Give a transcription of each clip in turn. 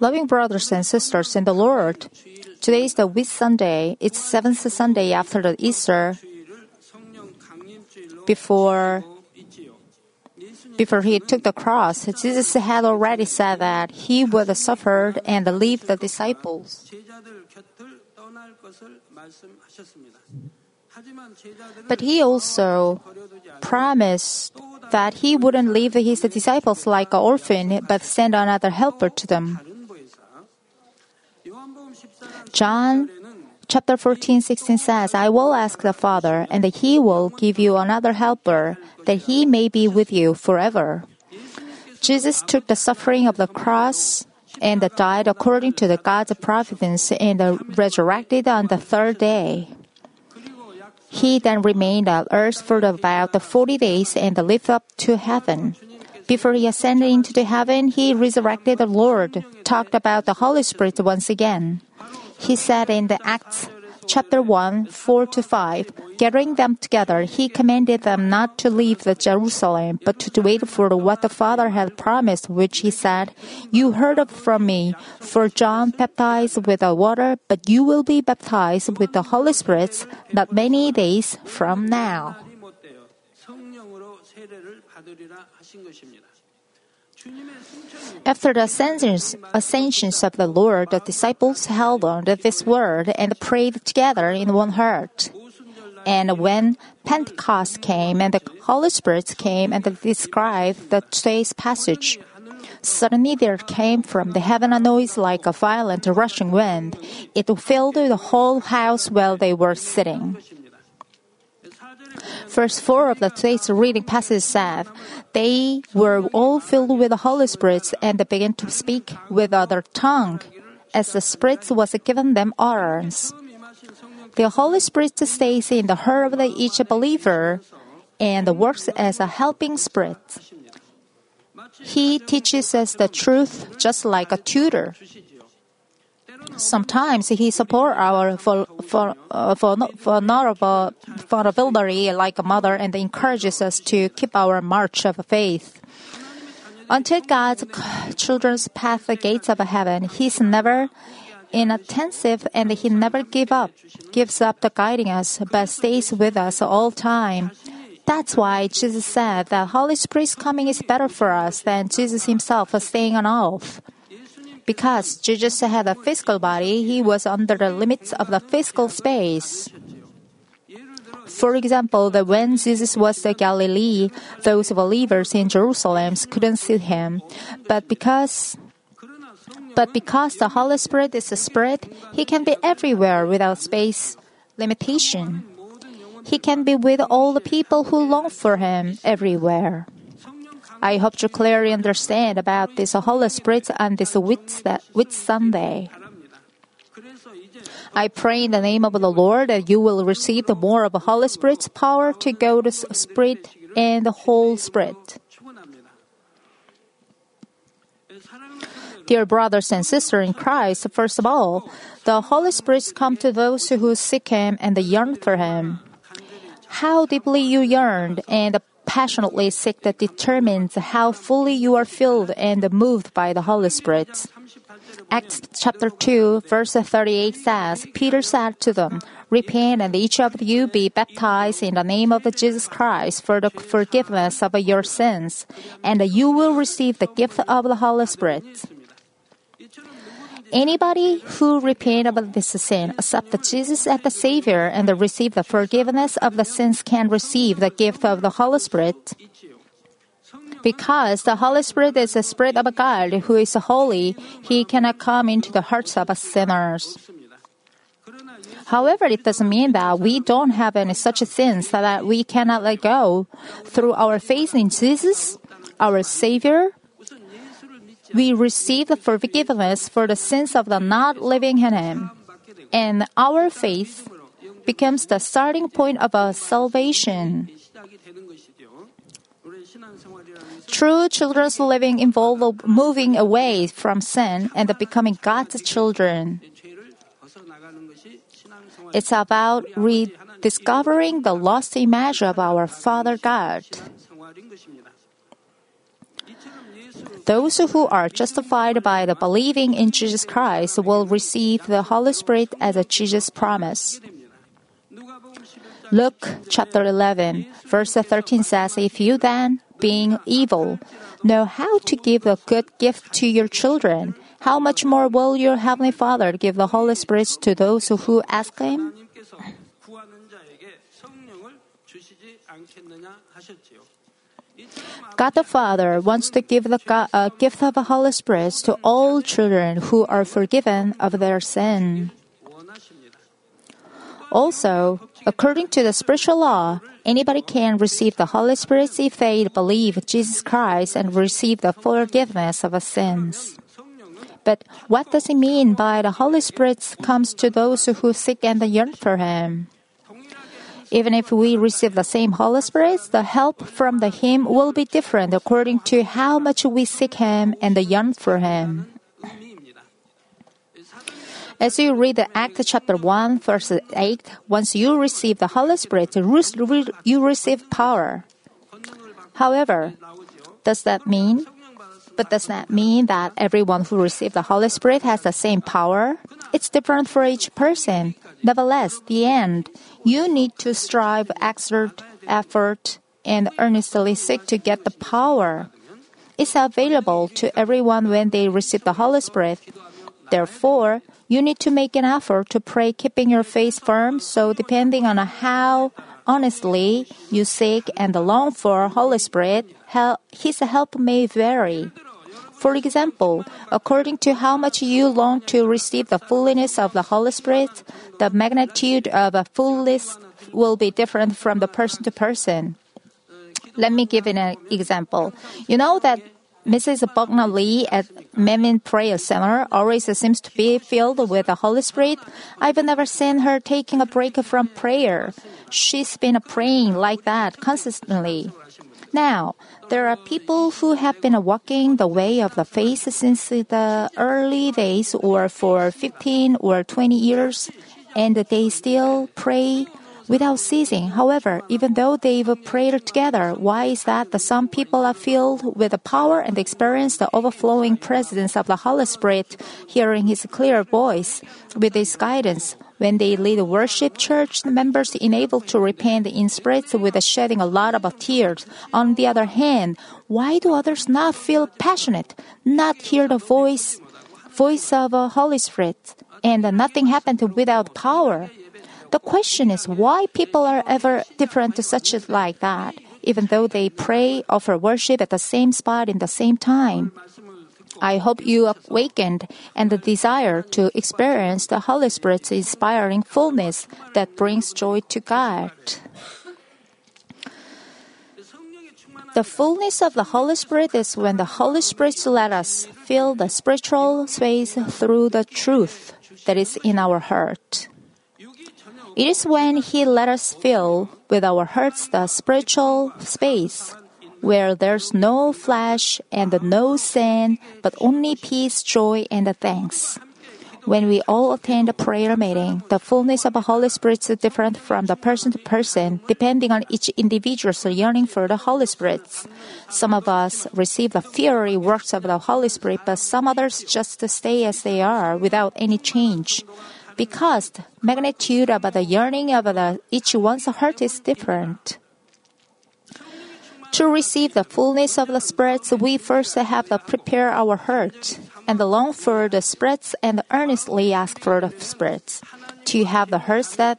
Loving brothers and sisters in the Lord, today is the Whit Sunday. It's seventh Sunday after the Easter. Before before he took the cross, Jesus had already said that he would suffer and leave the disciples. But he also promised that he wouldn't leave his disciples like an orphan, but send another helper to them. John chapter 14, 16 says, I will ask the Father, and he will give you another helper, that he may be with you forever. Jesus took the suffering of the cross and died according to the God's providence and resurrected on the third day. He then remained on earth for about 40 days and lived up to heaven. Before he ascended into the heaven, he resurrected the Lord, talked about the Holy Spirit once again. He said in the Acts chapter 1, 4 to 5, gathering them together, he commanded them not to leave the Jerusalem, but to wait for what the Father had promised, which he said, You heard of from me, for John baptized with water, but you will be baptized with the Holy Spirit not many days from now. After the ascensions, of the Lord, the disciples held on to this word and prayed together in one heart. And when Pentecost came and the Holy Spirit came and described the today's passage, suddenly there came from the heaven a noise like a violent rushing wind. It filled the whole house where they were sitting. Verse 4 of the today's reading passage said, They were all filled with the Holy Spirit and they began to speak with other tongue, as the Spirit was given them utterance. The Holy Spirit stays in the heart of each believer and works as a helping spirit. He teaches us the truth just like a tutor. Sometimes he supports our uh, vulnerable, vulnerability like a mother and encourages us to keep our march of faith. Until God's children's path the gates of heaven, He's never inattentive and He never give up, gives up the guiding us, but stays with us all time. That's why Jesus said that Holy Spirit's coming is better for us than Jesus Himself staying on earth. Because Jesus had a physical body, he was under the limits of the physical space. For example, that when Jesus was in Galilee, those believers in Jerusalem couldn't see him. But because but because the Holy Spirit is a spirit, he can be everywhere without space limitation. He can be with all the people who long for him everywhere. I hope you clearly understand about this Holy Spirit on this Whit Sunday. I pray in the name of the Lord that you will receive the more of the Holy Spirit's power to go to Spirit and the whole Spirit. Dear brothers and sisters in Christ, first of all, the Holy Spirit comes to those who seek Him and yearn for Him. How deeply you yearned and passionately seek that determines how fully you are filled and moved by the Holy Spirit. Acts chapter 2, verse 38 says, Peter said to them, Repent and each of you be baptized in the name of Jesus Christ for the forgiveness of your sins, and you will receive the gift of the Holy Spirit. Anybody who repent of this sin, accept Jesus as the Savior, and receive the forgiveness of the sins can receive the gift of the Holy Spirit. Because the Holy Spirit is the Spirit of God who is holy, He cannot come into the hearts of sinners. However, it doesn't mean that we don't have any such sins that we cannot let go. Through our faith in Jesus, our Savior, we receive the forgiveness for the sins of the not living in Him. And our faith becomes the starting point of our salvation. True children's living involves moving away from sin and becoming God's children. It's about rediscovering the lost image of our Father God. Those who are justified by the believing in Jesus Christ will receive the Holy Spirit as a Jesus promise. Luke chapter 11, verse 13 says, If you then, being evil, know how to give a good gift to your children, how much more will your Heavenly Father give the Holy Spirit to those who ask Him? God the Father wants to give the God, uh, gift of the Holy Spirit to all children who are forgiven of their sin. Also, according to the spiritual law, anybody can receive the Holy Spirit if they believe Jesus Christ and receive the forgiveness of sins. But what does it mean by the Holy Spirit comes to those who seek and yearn for Him? Even if we receive the same Holy Spirit, the help from the Him will be different according to how much we seek Him and the yearn for Him. As you read the Act chapter 1, verse 8, once you receive the Holy Spirit, you receive power. However, does that mean? But does that mean that everyone who received the Holy Spirit has the same power? It's different for each person. Nevertheless, the end, you need to strive, exert effort, and earnestly seek to get the power. It's available to everyone when they receive the Holy Spirit. Therefore, you need to make an effort to pray keeping your face firm, so depending on how honestly you seek and long for Holy Spirit, His help may vary. For example, according to how much you long to receive the fullness of the Holy Spirit, the magnitude of a fullness will be different from the person to person. Let me give an example. You know that Mrs. Buckner Lee at Manmin Prayer Center always seems to be filled with the Holy Spirit. I've never seen her taking a break from prayer. She's been praying like that consistently. Now, there are people who have been walking the way of the faith since the early days or for 15 or 20 years, and they still pray without ceasing. However, even though they've prayed together, why is that the some people are filled with the power and experience the overflowing presence of the Holy Spirit, hearing His clear voice with His guidance? When they lead worship, church members enabled to repent in spirit with shedding a lot of tears. On the other hand, why do others not feel passionate, not hear the voice, voice of a Holy Spirit, and nothing happened without power? The question is why people are ever different to such like that, even though they pray, offer worship at the same spot in the same time. I hope you awakened and the desire to experience the Holy Spirit's inspiring fullness that brings joy to God. The fullness of the Holy Spirit is when the Holy Spirit let us fill the spiritual space through the truth that is in our heart. It is when He let us fill with our hearts the spiritual space where there's no flesh and no sin, but only peace, joy, and thanks. When we all attend a prayer meeting, the fullness of the Holy Spirit is different from the person to person, depending on each individual's yearning for the Holy Spirit. Some of us receive the fiery works of the Holy Spirit, but some others just stay as they are without any change. Because the magnitude of the yearning of the, each one's heart is different. To receive the fullness of the spirits, we first have to prepare our heart and long for the spirits and earnestly ask for the spirits. To have the hearts that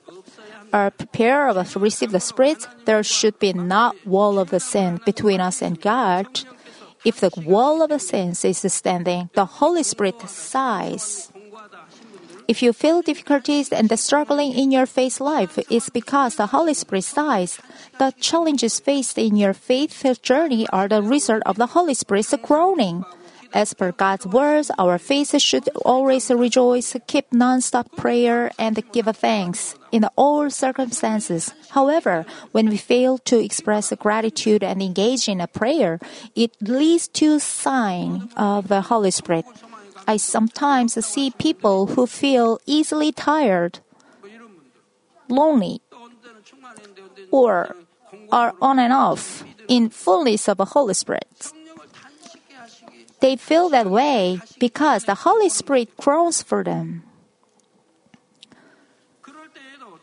are prepared to receive the spirits, there should be not wall of the sin between us and God. If the wall of the sins is standing, the Holy Spirit sighs. If you feel difficulties and the struggling in your faith life, it's because the Holy Spirit sighs. The challenges faced in your faith journey are the result of the Holy Spirit's groaning. As per God's words, our faith should always rejoice, keep non-stop prayer, and give thanks in all circumstances. However, when we fail to express gratitude and engage in a prayer, it leads to sign of the Holy Spirit. I sometimes see people who feel easily tired, lonely, or are on and off in fullness of the Holy Spirit. They feel that way because the Holy Spirit groans for them.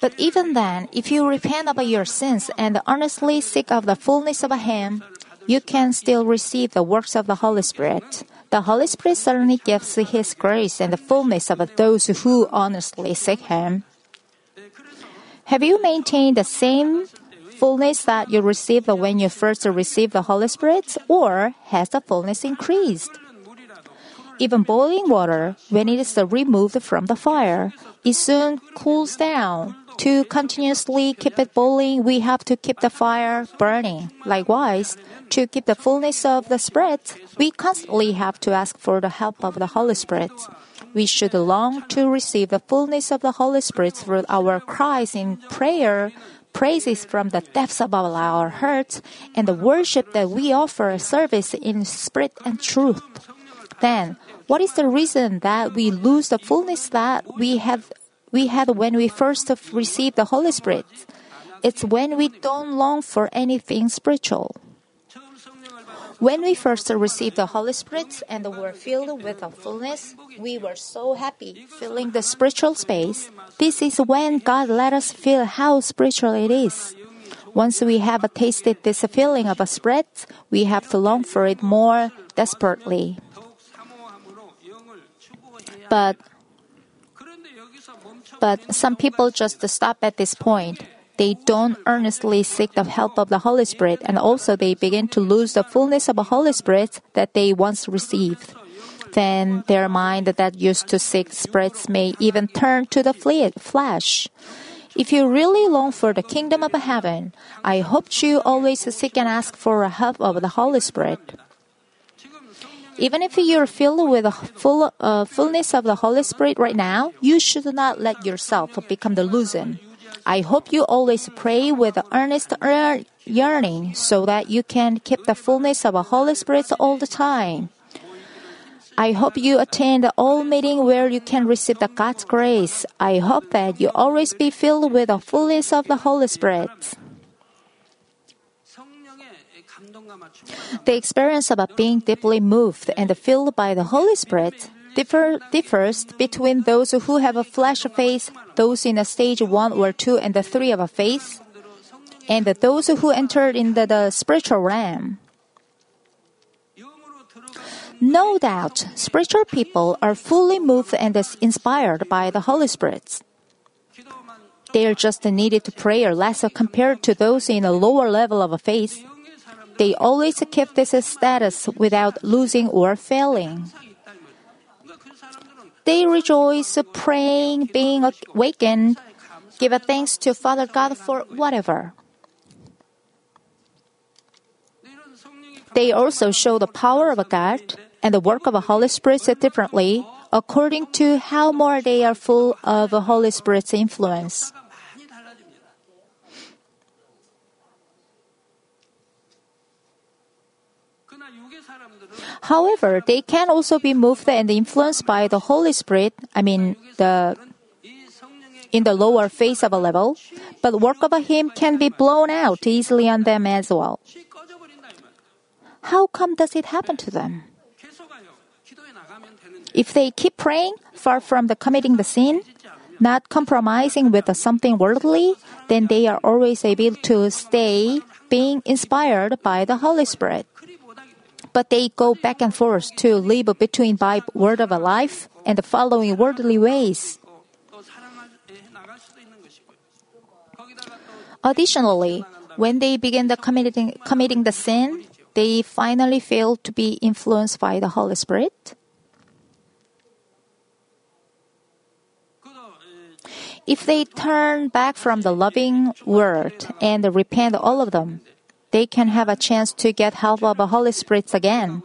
But even then, if you repent of your sins and earnestly seek of the fullness of Him, you can still receive the works of the Holy Spirit. The Holy Spirit certainly gives His grace and the fullness of those who honestly seek Him. Have you maintained the same fullness that you received when you first received the Holy Spirit, or has the fullness increased? Even boiling water, when it is removed from the fire, it soon cools down. To continuously keep it boiling, we have to keep the fire burning. Likewise, to keep the fullness of the Spirit, we constantly have to ask for the help of the Holy Spirit. We should long to receive the fullness of the Holy Spirit through our cries in prayer, praises from the depths of our hearts, and the worship that we offer service in spirit and truth. Then, what is the reason that we lose the fullness that we have we had when we first received the Holy Spirit? It's when we don't long for anything spiritual. When we first received the Holy Spirit and were filled with the fullness, we were so happy filling the spiritual space. This is when God let us feel how spiritual it is. Once we have tasted this feeling of a spirit, we have to long for it more desperately. But but some people just stop at this point. They don't earnestly seek the help of the Holy Spirit, and also they begin to lose the fullness of the Holy Spirit that they once received. Then their mind that used to seek spirits may even turn to the flesh. If you really long for the kingdom of heaven, I hope you always seek and ask for the help of the Holy Spirit. Even if you're filled with the full uh, fullness of the Holy Spirit right now, you should not let yourself become delusion. I hope you always pray with earnest yearning so that you can keep the fullness of the Holy Spirit all the time. I hope you attend all meeting where you can receive the God's grace. I hope that you always be filled with the fullness of the Holy Spirit. The experience of being deeply moved and filled by the Holy Spirit differ, differs between those who have a flesh faith, those in a stage 1 or 2 and the 3 of a faith, and those who entered into the spiritual realm. No doubt, spiritual people are fully moved and inspired by the Holy Spirit. They are just needed to pray less compared to those in a lower level of a faith. They always keep this status without losing or failing. They rejoice, praying, being awakened, give thanks to Father God for whatever. They also show the power of God and the work of the Holy Spirit differently according to how more they are full of the Holy Spirit's influence. However, they can also be moved and influenced by the Holy Spirit, I mean, the in the lower phase of a level, but work of a him can be blown out easily on them as well. How come does it happen to them? If they keep praying, far from the committing the sin, not compromising with something worldly, then they are always able to stay being inspired by the Holy Spirit but they go back and forth to live between by word of a life and the following worldly ways. Additionally, when they begin the committing, committing the sin, they finally fail to be influenced by the Holy Spirit. If they turn back from the loving word and repent all of them, they can have a chance to get help of the Holy Spirit again.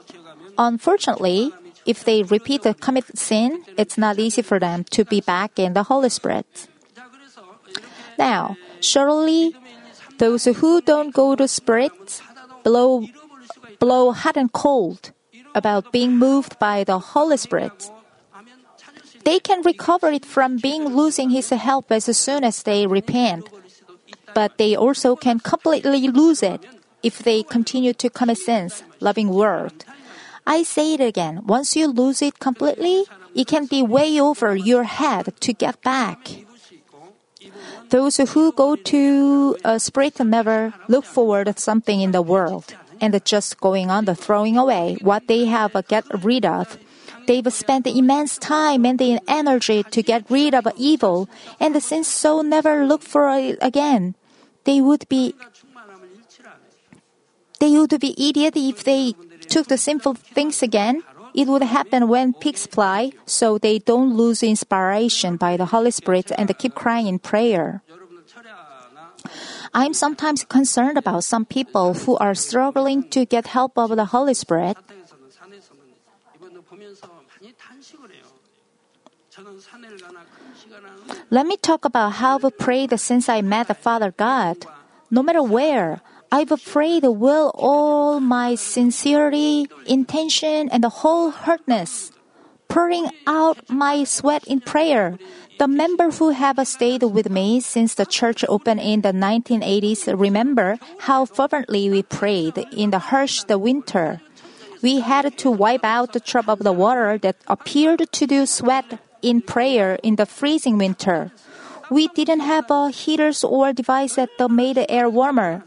Unfortunately, if they repeat the committed sin, it's not easy for them to be back in the Holy Spirit. Now, surely those who don't go to Spirit blow, blow hot and cold about being moved by the Holy Spirit. They can recover it from being losing His help as soon as they repent, but they also can completely lose it if they continue to commit sins, loving world. I say it again. Once you lose it completely, it can be way over your head to get back. Those who go to a spirit never look forward to something in the world and just going on the throwing away what they have get rid of. They've spent immense time and energy to get rid of evil, and since so never look for it again, they would be they would be idiot if they took the sinful things again. It would happen when pigs fly, so they don't lose inspiration by the Holy Spirit and keep crying in prayer. I'm sometimes concerned about some people who are struggling to get help of the Holy Spirit. Let me talk about how I've prayed since I met the Father God. No matter where, I've prayed with all my sincerity, intention, and the whole heartness, pouring out my sweat in prayer. The members who have stayed with me since the church opened in the 1980s remember how fervently we prayed in the harsh winter. We had to wipe out the drop of the water that appeared to do sweat in prayer in the freezing winter. We didn't have heaters or device that made the air warmer.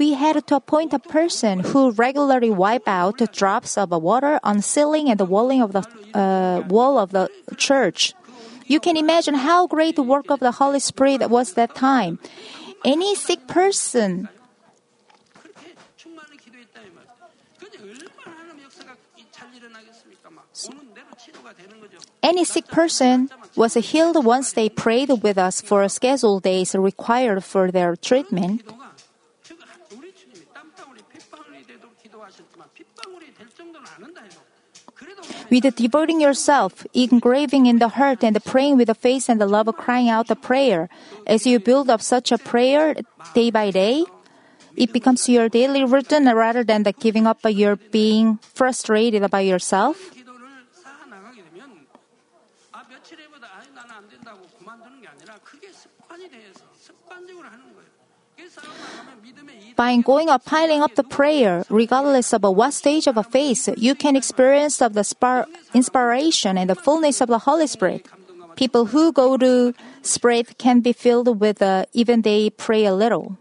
We had to appoint a person who regularly wipe out drops of water on ceiling and the walling of the uh, wall of the church. You can imagine how great the work of the Holy Spirit was that time. Any sick person Any sick person was healed once they prayed with us for scheduled days required for their treatment. With devoting yourself, engraving in the heart and praying with the face and the love crying out the prayer, as you build up such a prayer day by day, it becomes your daily routine rather than the giving up your being frustrated by yourself. By going up, piling up the prayer, regardless of what stage of a phase, you can experience of the spar- inspiration and the fullness of the Holy Spirit. People who go to Spirit can be filled with uh, even they pray a little.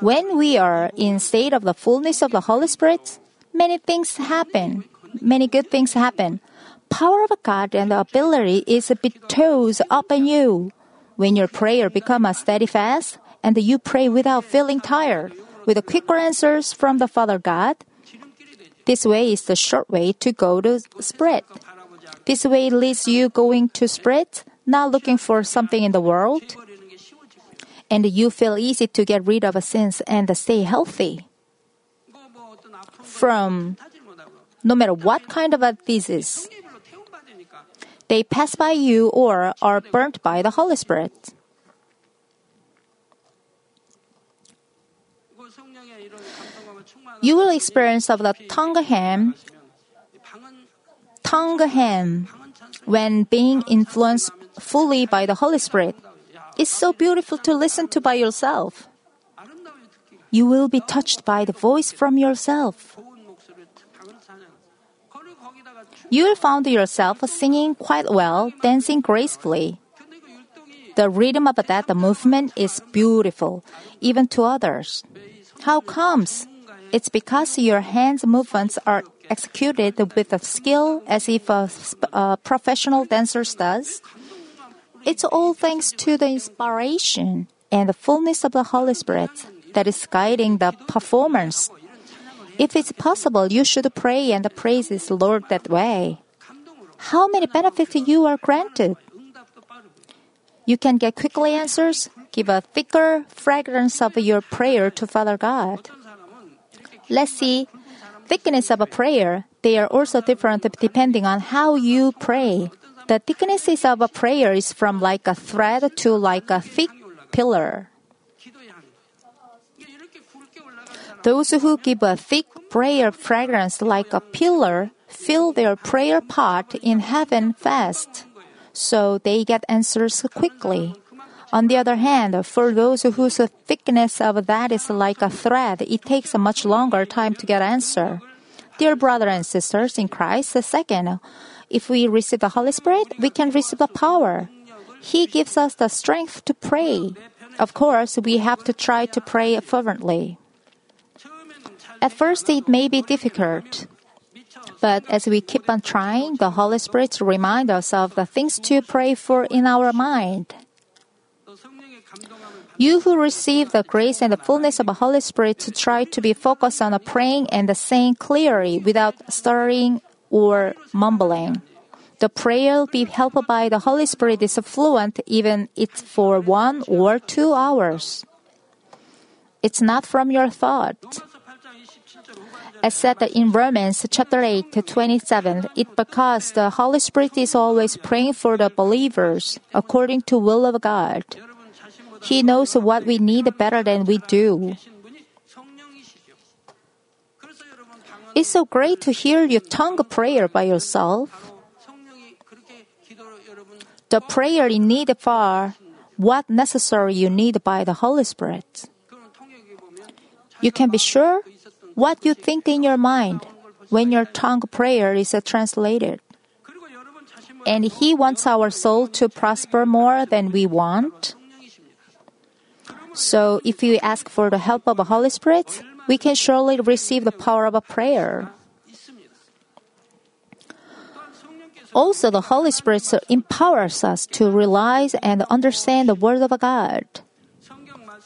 When we are in state of the fullness of the Holy Spirit, many things happen. Many good things happen. Power of God and the ability is bestowed upon you. When your prayer becomes steadfast and you pray without feeling tired, with quicker answers from the Father God, this way is the short way to go to spirit. This way leads you going to spirit, not looking for something in the world, and you feel easy to get rid of sins and stay healthy. From no matter what kind of a disease, they pass by you or are burnt by the Holy Spirit. You will experience of the tongue hymn, when being influenced fully by the Holy Spirit. It's so beautiful to listen to by yourself. You will be touched by the voice from yourself. You will find yourself singing quite well, dancing gracefully. The rhythm of that movement is beautiful, even to others. How comes? It's because your hands movements are executed with a skill as if a, a professional dancer does. It's all thanks to the inspiration and the fullness of the Holy Spirit that is guiding the performance. If it's possible, you should pray and praise His Lord that way. How many benefits you are granted? You can get quickly answers, give a thicker fragrance of your prayer to Father God. Let's see. Thickness of a prayer, they are also different depending on how you pray. The thicknesses of a prayer is from like a thread to like a thick pillar. Those who give a thick prayer fragrance like a pillar fill their prayer pot in heaven fast, so they get answers quickly. On the other hand, for those whose thickness of that is like a thread, it takes a much longer time to get answer. Dear brothers and sisters in Christ, second, if we receive the Holy Spirit, we can receive the power. He gives us the strength to pray. Of course, we have to try to pray fervently. At first, it may be difficult. But as we keep on trying, the Holy Spirit reminds us of the things to pray for in our mind. You who receive the grace and the fullness of the Holy Spirit to try to be focused on the praying and the saying clearly without stirring or mumbling. The prayer will be helped by the Holy Spirit is fluent even it's for one or two hours. It's not from your thought. As said in Romans chapter 8, 27, it because the Holy Spirit is always praying for the believers according to will of God. He knows what we need better than we do. It's so great to hear your tongue prayer by yourself. The prayer you need for what necessary you need by the Holy Spirit. You can be sure what you think in your mind when your tongue prayer is translated. And He wants our soul to prosper more than we want. So if you ask for the help of the Holy Spirit, we can surely receive the power of a prayer. Also, the Holy Spirit empowers us to realize and understand the Word of God.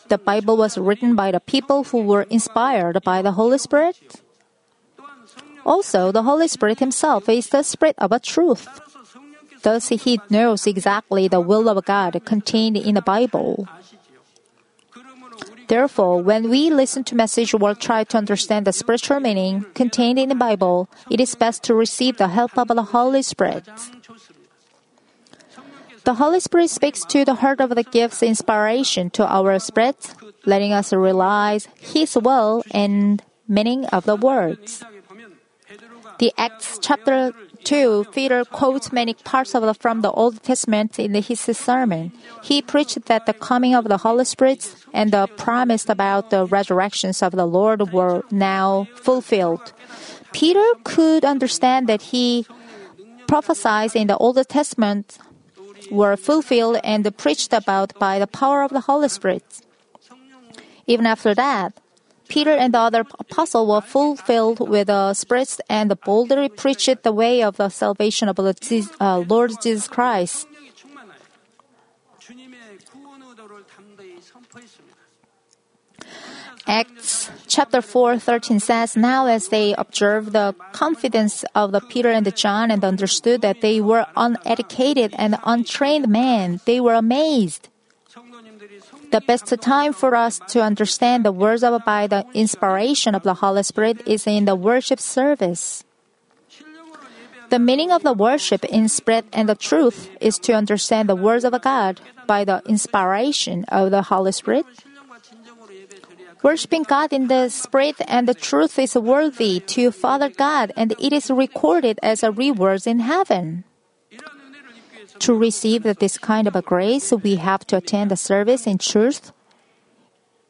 The Bible was written by the people who were inspired by the Holy Spirit. Also, the Holy Spirit Himself is the Spirit of truth. Thus, He knows exactly the will of God contained in the Bible. Therefore, when we listen to message or try to understand the spiritual meaning contained in the Bible, it is best to receive the help of the Holy Spirit. The Holy Spirit speaks to the heart of the gifts inspiration to our spirits, letting us realize His will and meaning of the words. The Acts chapter 2, Peter quotes many parts of the, from the Old Testament in his sermon. He preached that the coming of the Holy Spirit and the promise about the resurrections of the Lord were now fulfilled. Peter could understand that he prophesied in the Old Testament were fulfilled and preached about by the power of the Holy Spirit. Even after that, Peter and the other apostles were fulfilled with the Spirit and boldly preached the way of the salvation of the uh, Lord Jesus Christ. Acts chapter 4, 13 says, Now as they observed the confidence of the Peter and the John and understood that they were uneducated and untrained men, they were amazed. The best time for us to understand the words of by the inspiration of the Holy Spirit is in the worship service. The meaning of the worship in spirit and the truth is to understand the words of God by the inspiration of the Holy Spirit. Worshipping God in the Spirit and the truth is worthy to Father God, and it is recorded as a reward in heaven. To receive this kind of a grace, we have to attend the service in truth.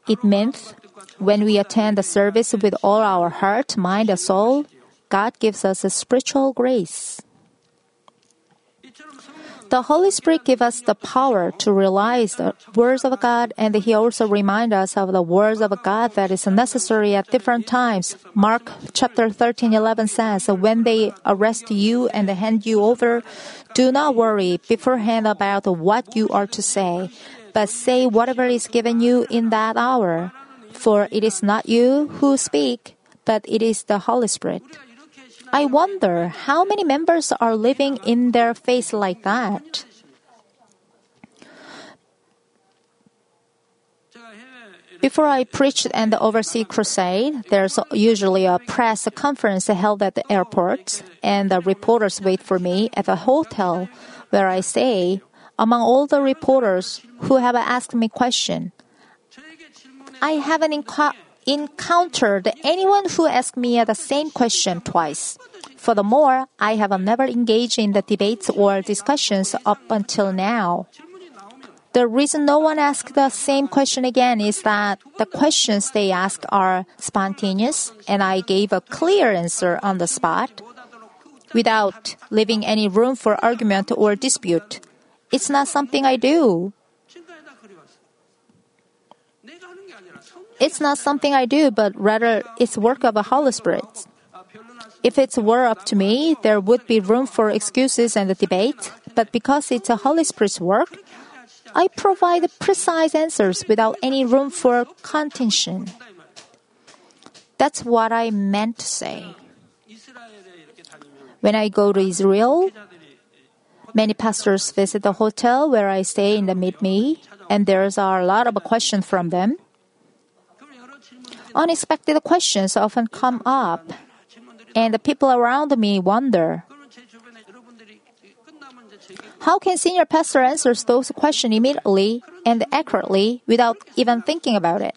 It means when we attend the service with all our heart, mind, and soul, God gives us a spiritual grace. The Holy Spirit gives us the power to realize the words of God, and He also reminds us of the words of God that is necessary at different times. Mark chapter 13, 11 says, When they arrest you and hand you over, do not worry beforehand about what you are to say, but say whatever is given you in that hour. For it is not you who speak, but it is the Holy Spirit. I wonder how many members are living in their faith like that. Before I preached preach and overseas crusade, there's usually a press conference held at the airport, and the reporters wait for me at the hotel where I stay. Among all the reporters who have asked me question, I haven't inco- encountered anyone who asked me the same question twice. Furthermore, I have never engaged in the debates or discussions up until now. The reason no one asks the same question again is that the questions they ask are spontaneous, and I gave a clear answer on the spot without leaving any room for argument or dispute. It's not something I do. It's not something I do, but rather it's work of the Holy Spirit. If it were up to me, there would be room for excuses and debate, but because it's a Holy Spirit's work, I provide precise answers without any room for contention. That's what I meant to say. When I go to Israel, many pastors visit the hotel where I stay in the meet me, and there's a lot of questions from them. Unexpected questions often come up, and the people around me wonder how can senior pastor answer those questions immediately and accurately without even thinking about it?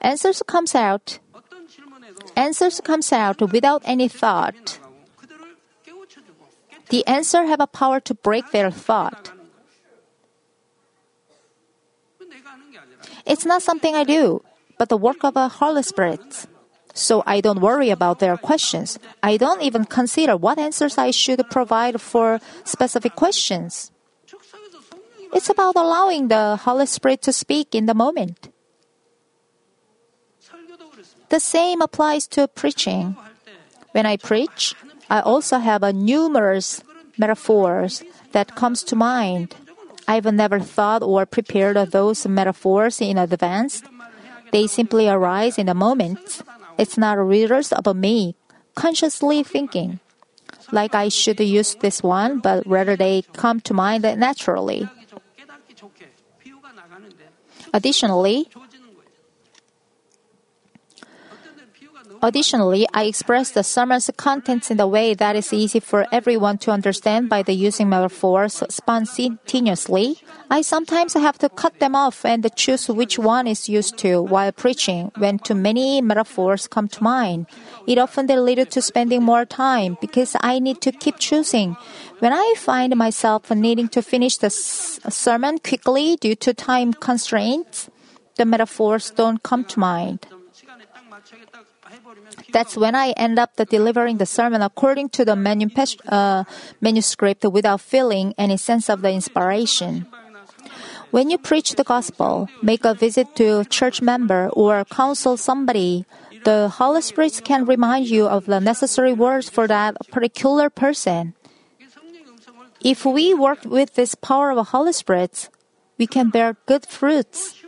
Answers comes out. Answers comes out without any thought. The answer have a power to break their thought. It's not something I do, but the work of a Holy Spirit. So I don't worry about their questions. I don't even consider what answers I should provide for specific questions. It's about allowing the Holy Spirit to speak in the moment. The same applies to preaching. When I preach, I also have a numerous metaphors that comes to mind. I've never thought or prepared those metaphors in advance. They simply arise in the moment. It's not readers of me consciously thinking, like I should use this one, but rather they come to mind naturally. Additionally, Additionally, I express the sermon's contents in a way that is easy for everyone to understand by the using metaphors spontaneously. I sometimes have to cut them off and choose which one is used to while preaching when too many metaphors come to mind. It often leads to spending more time because I need to keep choosing. When I find myself needing to finish the sermon quickly due to time constraints, the metaphors don't come to mind. That's when I end up the delivering the sermon according to the uh, manuscript without feeling any sense of the inspiration. When you preach the gospel, make a visit to a church member or counsel somebody, the Holy Spirit can remind you of the necessary words for that particular person. If we work with this power of the Holy Spirit, we can bear good fruits.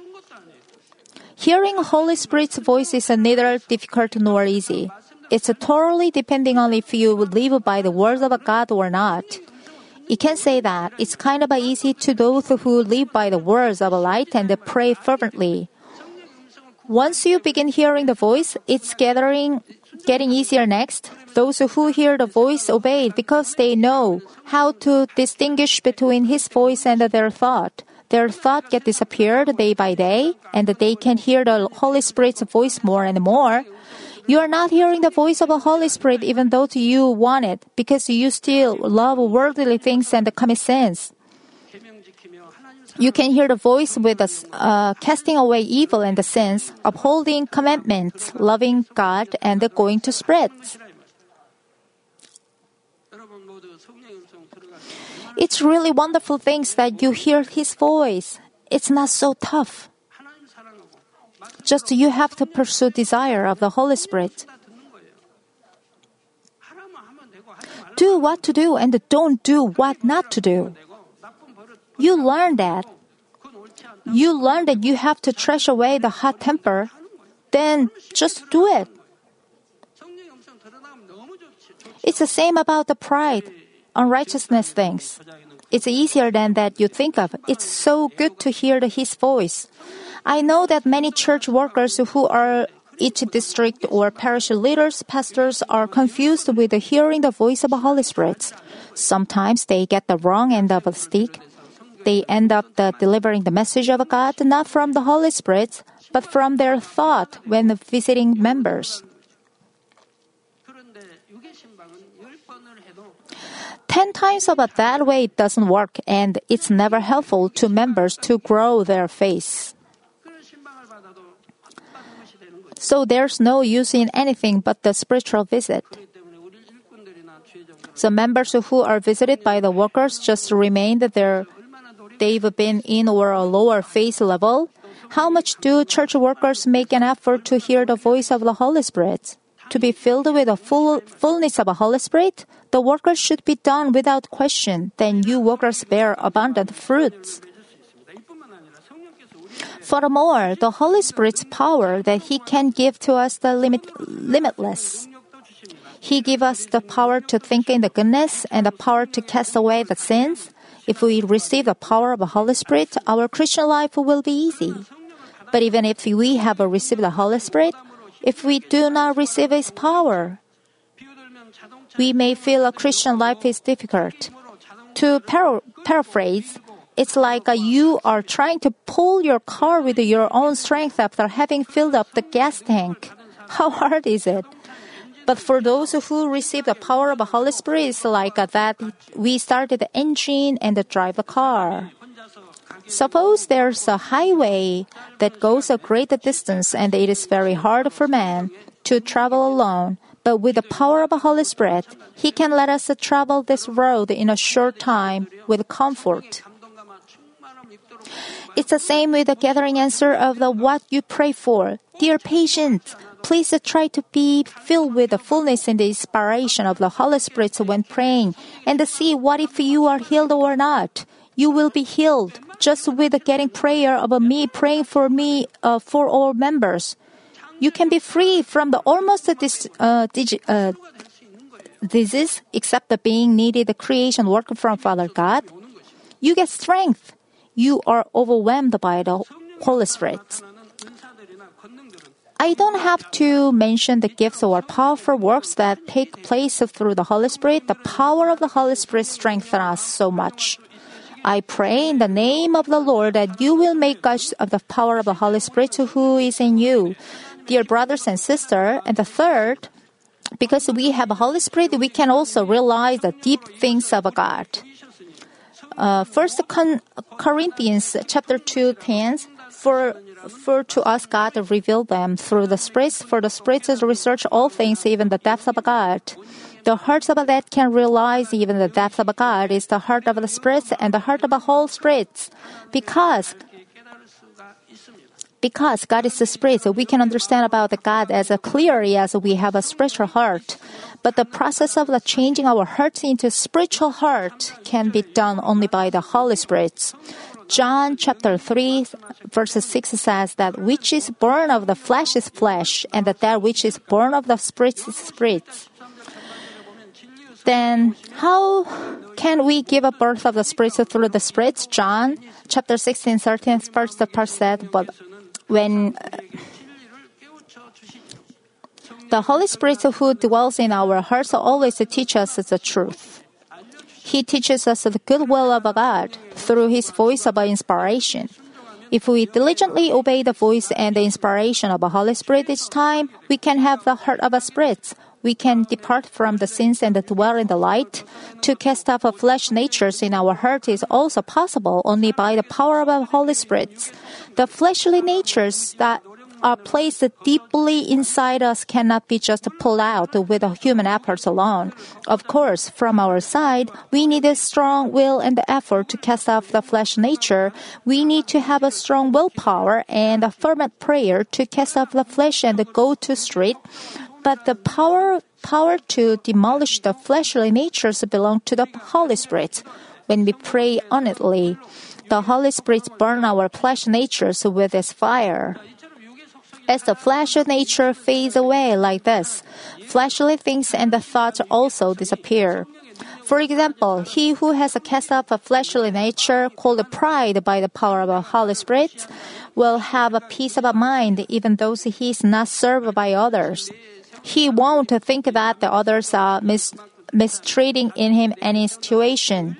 Hearing Holy Spirit's voice is neither difficult nor easy. It's totally depending on if you live by the words of God or not. You can say that it's kind of easy to those who live by the words of light and pray fervently. Once you begin hearing the voice, it's gathering, getting easier next. Those who hear the voice obey because they know how to distinguish between his voice and their thought. Their thought get disappeared day by day, and they can hear the Holy Spirit's voice more and more. You are not hearing the voice of the Holy Spirit even though you want it, because you still love worldly things and common sense. You can hear the voice with us, uh, casting away evil and the sins, upholding commandments, loving God, and going to spirit. It's really wonderful things that you hear His voice. It's not so tough. Just you have to pursue desire of the Holy Spirit. Do what to do and don't do what not to do. You learn that. You learn that you have to trash away the hot temper. Then just do it. It's the same about the pride unrighteousness things. It's easier than that you think of. It's so good to hear His voice. I know that many church workers who are each district or parish leaders, pastors are confused with hearing the voice of the Holy Spirit. Sometimes they get the wrong end of the stick. They end up the delivering the message of God not from the Holy Spirit, but from their thought when visiting members. Ten times of that way it doesn't work and it's never helpful to members to grow their faith. So there's no use in anything but the spiritual visit. So members who are visited by the workers just remain there they've been in or a lower faith level. How much do church workers make an effort to hear the voice of the Holy Spirit? To be filled with the full fullness of the Holy Spirit, the workers should be done without question. Then you workers bear abundant fruits. Furthermore, the Holy Spirit's power that He can give to us the limit, limitless. He give us the power to think in the goodness and the power to cast away the sins. If we receive the power of the Holy Spirit, our Christian life will be easy. But even if we have received the Holy Spirit, if we do not receive His power, we may feel a Christian life is difficult. To par- paraphrase, it's like you are trying to pull your car with your own strength after having filled up the gas tank. How hard is it? But for those who receive the power of the Holy Spirit, it's like that we started the engine and drive the car. Suppose there's a highway that goes a great distance and it is very hard for man to travel alone. But with the power of the Holy Spirit, He can let us travel this road in a short time with comfort. It's the same with the gathering answer of the what you pray for. Dear patients, Please try to be filled with the fullness and the inspiration of the Holy Spirit when praying and see what if you are healed or not. You will be healed just with getting prayer of me praying for me uh, for all members. You can be free from the almost this uh, digi- uh, disease except the being needed the creation work from Father God. You get strength. You are overwhelmed by the Holy Spirit. I don't have to mention the gifts or powerful works that take place through the Holy Spirit. The power of the Holy Spirit strengthens us so much. I pray in the name of the Lord that you will make us of the power of the Holy Spirit who is in you. Dear brothers and sisters, and the third, because we have a Holy Spirit, we can also realize the deep things of God. Uh, First Corinthians chapter 2 10 for for to us God revealed them through the spirits, for the spirits research all things, even the depths of God. The hearts of that can realize even the depth of God is the heart of the spirits and the heart of the whole spirits. Because because God is the spirit, we can understand about God as clearly as we have a spiritual heart. But the process of changing our hearts into spiritual heart can be done only by the Holy Spirit. John chapter 3 verse 6 says that which is born of the flesh is flesh and that that which is born of the spirit is spirit. Then how can we give a birth of the spirit through the spirit? John chapter 16 13 first part said, but when uh, the Holy Spirit who dwells in our hearts always teaches us the truth. He teaches us the good will of God through His voice of inspiration. If we diligently obey the voice and the inspiration of the Holy Spirit each time, we can have the heart of a spirit. We can depart from the sins and dwell in the light. To cast off a flesh natures in our heart is also possible only by the power of the Holy Spirit. The fleshly natures that are placed deeply inside us cannot be just pulled out with human efforts alone. Of course, from our side, we need a strong will and effort to cast off the flesh nature. We need to have a strong willpower and a fervent prayer to cast off the flesh and go to street. But the power power to demolish the fleshly natures belong to the Holy Spirit. When we pray honestly, the Holy Spirit burn our flesh natures with His fire. As the flesh nature fades away like this, fleshly things and the thoughts also disappear. For example, he who has cast off a fleshly nature called pride by the power of the Holy Spirit will have a peace of mind even though he is not served by others. He won't think that the others are mis- mistreating in him any situation.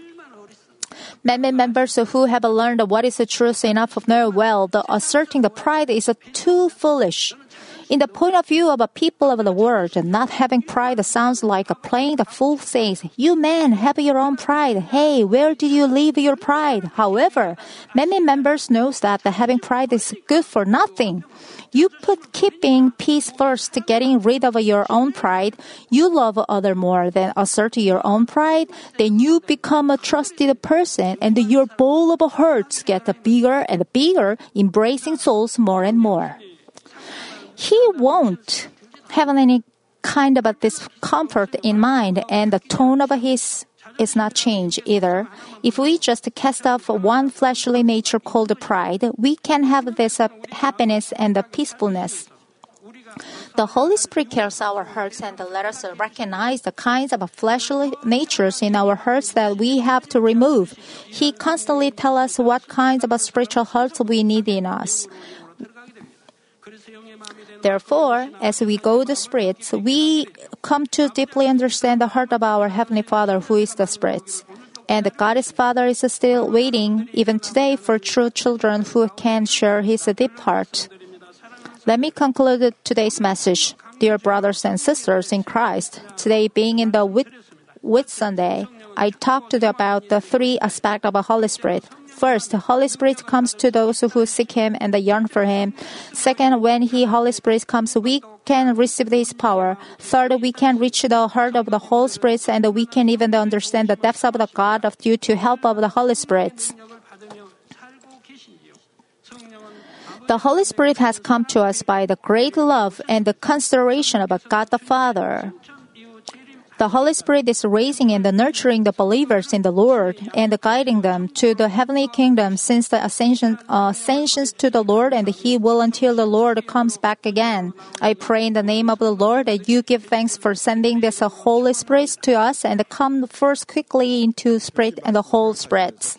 Many members who have learned what is the truth enough of know well that asserting the pride is too foolish. In the point of view of a people of the world, not having pride sounds like playing the fool says, You men have your own pride. Hey, where did you leave your pride? However, many members knows that having pride is good for nothing. You put keeping peace first, getting rid of your own pride. You love other more than assert your own pride. Then you become a trusted person and your bowl of hurts get bigger and bigger, embracing souls more and more he won't have any kind of a discomfort in mind and the tone of his is not changed either. If we just cast off one fleshly nature called pride, we can have this uh, happiness and the peacefulness. The Holy Spirit cares our hearts and let us recognize the kinds of fleshly natures in our hearts that we have to remove. He constantly tells us what kinds of spiritual hearts we need in us. Therefore, as we go the spirits, we come to deeply understand the heart of our Heavenly Father who is the spirits. And God is Father is still waiting, even today, for true children who can share His deep heart. Let me conclude today's message. Dear brothers and sisters in Christ, today being in the Whit, Sunday, I talked about the three aspects of the Holy Spirit First, Holy Spirit comes to those who seek Him and yearn for Him. Second, when He, Holy Spirit, comes, we can receive His power. Third, we can reach the heart of the Holy Spirit and we can even understand the depths of the God of due to help of the Holy Spirit. The Holy Spirit has come to us by the great love and the consideration of God the Father. The Holy Spirit is raising and nurturing the believers in the Lord and guiding them to the heavenly kingdom since the ascension, uh, ascensions to the Lord and He will until the Lord comes back again. I pray in the name of the Lord that you give thanks for sending this Holy Spirit to us and come first quickly into Spirit and the whole spreads.